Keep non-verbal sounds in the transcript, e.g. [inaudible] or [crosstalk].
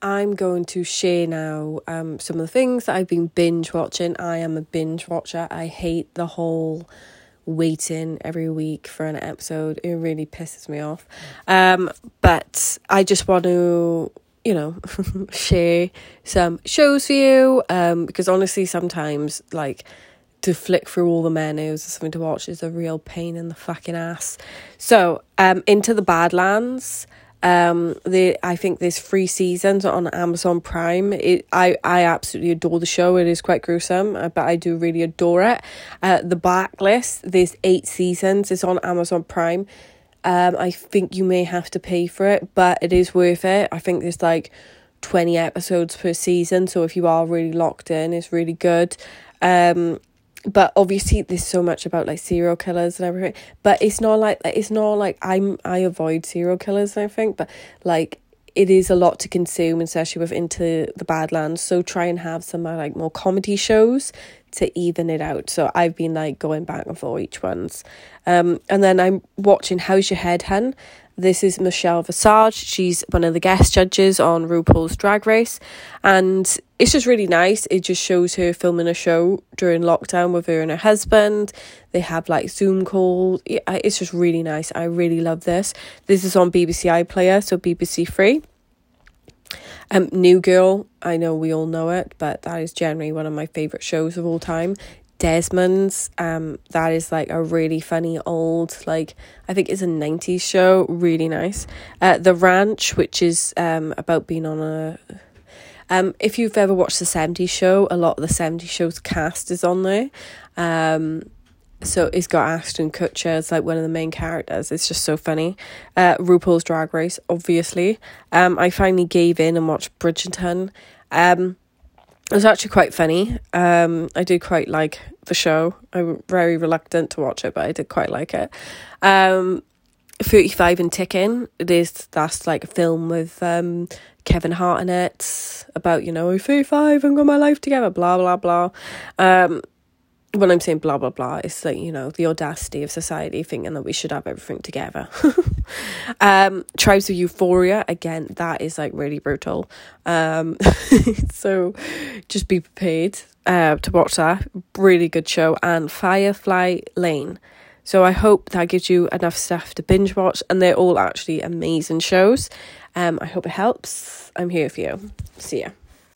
I'm going to share now um, some of the things that I've been binge watching. I am a binge watcher. I hate the whole waiting every week for an episode. It really pisses me off. Um, but I just want to, you know, [laughs] share some shows for you um, because honestly, sometimes, like, to flick through all the menus or something to watch is a real pain in the fucking ass. So, um, Into the Badlands. Um, the I think there's three seasons on Amazon Prime. It I I absolutely adore the show. It is quite gruesome, uh, but I do really adore it. Uh, the Blacklist. There's eight seasons. It's on Amazon Prime. Um, I think you may have to pay for it, but it is worth it. I think there's like twenty episodes per season, so if you are really locked in, it's really good. Um, but obviously there's so much about like serial killers and everything but it's not like it's not like i'm i avoid serial killers i think but like it is a lot to consume especially with into the badlands so try and have some uh, like more comedy shows to even it out. So i've been like going back and forth each ones. Um and then i'm watching how's your head hun this is Michelle Visage. She's one of the guest judges on RuPaul's Drag Race. And it's just really nice. It just shows her filming a show during lockdown with her and her husband. They have like Zoom calls. It's just really nice. I really love this. This is on BBC iPlayer, so BBC Three. Um, New Girl, I know we all know it, but that is generally one of my favourite shows of all time. Desmond's. Um, that is like a really funny old, like I think it's a nineties show, really nice. Uh, The Ranch, which is um about being on a. Um, if you've ever watched the 70s show, a lot of the 70s show's cast is on there. Um, so it's got Ashton Kutcher as like one of the main characters. It's just so funny. Uh, RuPaul's Drag Race, obviously. Um, I finally gave in and watched Bridgerton. Um, it was actually quite funny. Um, I did quite like the show. I'm very reluctant to watch it, but I did quite like it. Um, 35 and Ticking. It is, that's like a film with um, Kevin Hart in it about, you know, 35 and got my life together, blah, blah, blah. Um, when I'm saying blah blah blah, it's like you know the audacity of society thinking that we should have everything together. [laughs] um, Tribes of Europa again, that is like really brutal. Um, [laughs] so just be prepared uh, to watch that. Really good show and Firefly Lane. So I hope that gives you enough stuff to binge watch, and they're all actually amazing shows. Um, I hope it helps. I'm here for you. See ya.